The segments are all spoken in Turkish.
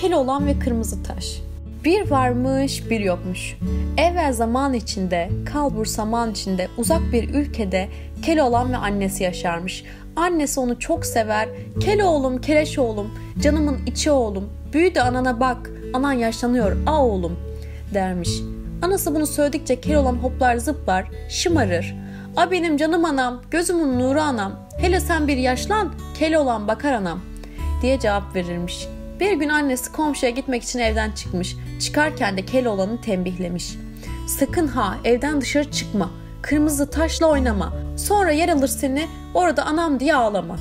Keloğlan ve Kırmızı Taş bir varmış bir yokmuş. Evvel zaman içinde, kalbur zaman içinde uzak bir ülkede Keloğlan ve annesi yaşarmış. Annesi onu çok sever. Keloğlum, keleş oğlum, canımın içi oğlum. Büyü de anana bak, anan yaşlanıyor, a oğlum dermiş. Anası bunu söyledikçe Keloğlan hoplar zıplar, şımarır. A benim canım anam, gözümün nuru anam. Hele sen bir yaşlan, Keloğlan bakar anam diye cevap verirmiş. Bir gün annesi komşuya gitmek için evden çıkmış. Çıkarken de Keloğlan'ı tembihlemiş. Sakın ha evden dışarı çıkma. Kırmızı taşla oynama. Sonra yer alır seni orada anam diye ağlama.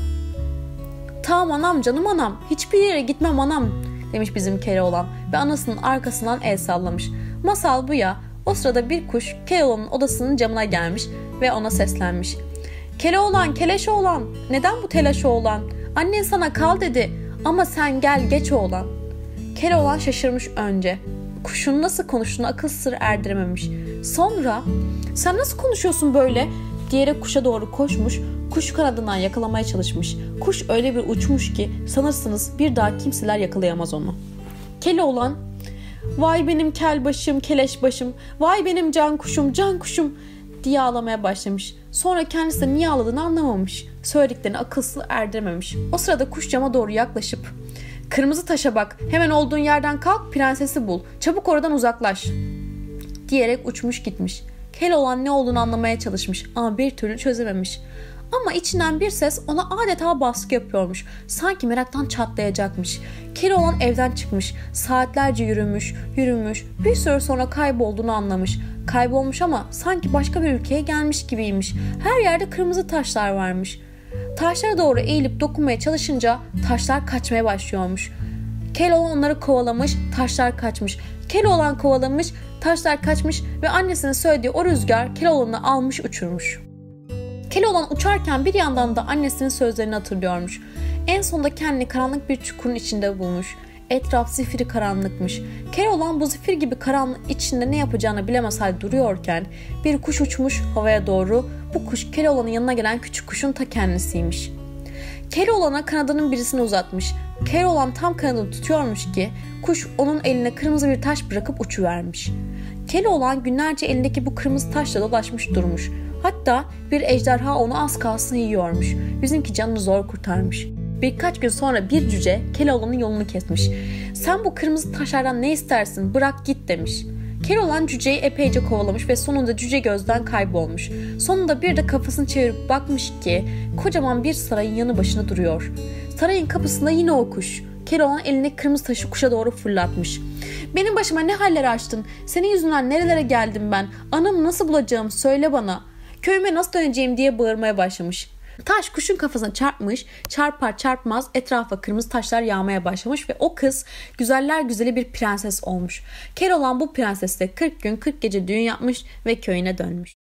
Tamam anam canım anam. Hiçbir yere gitmem anam demiş bizim Keloğlan ve anasının arkasından el sallamış. Masal bu ya. O sırada bir kuş Keloğlan'ın odasının camına gelmiş ve ona seslenmiş. Keloğlan, keleş oğlan, neden bu telaş oğlan? Annen sana kal dedi ama sen gel geç oğlan. Keloğlan şaşırmış önce. Kuşun nasıl konuştuğunu akıl sır erdirememiş. Sonra sen nasıl konuşuyorsun böyle diyerek kuşa doğru koşmuş. Kuş kanadından yakalamaya çalışmış. Kuş öyle bir uçmuş ki sanırsınız bir daha kimseler yakalayamaz onu. Keloğlan Vay benim kel başım, keleş başım. Vay benim can kuşum, can kuşum diye ağlamaya başlamış. Sonra kendisi de niye ağladığını anlamamış. Söylediklerini akılsız erdirememiş. O sırada kuş cama doğru yaklaşıp Kırmızı taşa bak. Hemen olduğun yerden kalk prensesi bul. Çabuk oradan uzaklaş. Diyerek uçmuş gitmiş. Kel olan ne olduğunu anlamaya çalışmış ama bir türlü çözememiş. Ama içinden bir ses ona adeta baskı yapıyormuş. Sanki meraktan çatlayacakmış. olan evden çıkmış. Saatlerce yürümüş, yürümüş. Bir süre sonra kaybolduğunu anlamış. Kaybolmuş ama sanki başka bir ülkeye gelmiş gibiymiş. Her yerde kırmızı taşlar varmış. Taşlara doğru eğilip dokunmaya çalışınca taşlar kaçmaya başlıyormuş. Keloğlan onları kovalamış, taşlar kaçmış. Keloğlan kovalamış, taşlar kaçmış ve annesinin söylediği o rüzgar Keloğlan'ı almış uçurmuş. Keloğlan uçarken bir yandan da annesinin sözlerini hatırlıyormuş. En sonunda kendini karanlık bir çukurun içinde bulmuş. Etraf zifiri karanlıkmış. Keloğlan bu zifir gibi karanlık içinde ne yapacağını bilemez halde duruyorken bir kuş uçmuş havaya doğru. Bu kuş Keloğlan'ın yanına gelen küçük kuşun ta kendisiymiş. Keloğlan'a kanadının birisini uzatmış. Keloğlan tam kanadını tutuyormuş ki kuş onun eline kırmızı bir taş bırakıp uçuvermiş. Keloğlan günlerce elindeki bu kırmızı taşla dolaşmış durmuş. Hatta bir ejderha onu az kalsın yiyormuş. Bizimki canını zor kurtarmış. Birkaç gün sonra bir cüce Keloğlan'ın yolunu kesmiş. Sen bu kırmızı taşlardan ne istersin bırak git demiş. Keloğlan cüceyi epeyce kovalamış ve sonunda cüce gözden kaybolmuş. Sonunda bir de kafasını çevirip bakmış ki kocaman bir sarayın yanı başında duruyor. Sarayın kapısında yine o kuş. Keloğlan eline kırmızı taşı kuşa doğru fırlatmış. Benim başıma ne haller açtın? Senin yüzünden nerelere geldim ben? Anamı nasıl bulacağım söyle bana. Köyüme nasıl döneceğim diye bağırmaya başlamış. Taş kuşun kafasına çarpmış, çarpar çarpmaz etrafa kırmızı taşlar yağmaya başlamış ve o kız güzeller güzeli bir prenses olmuş. Ker olan bu prenses de 40 gün 40 gece düğün yapmış ve köyüne dönmüş.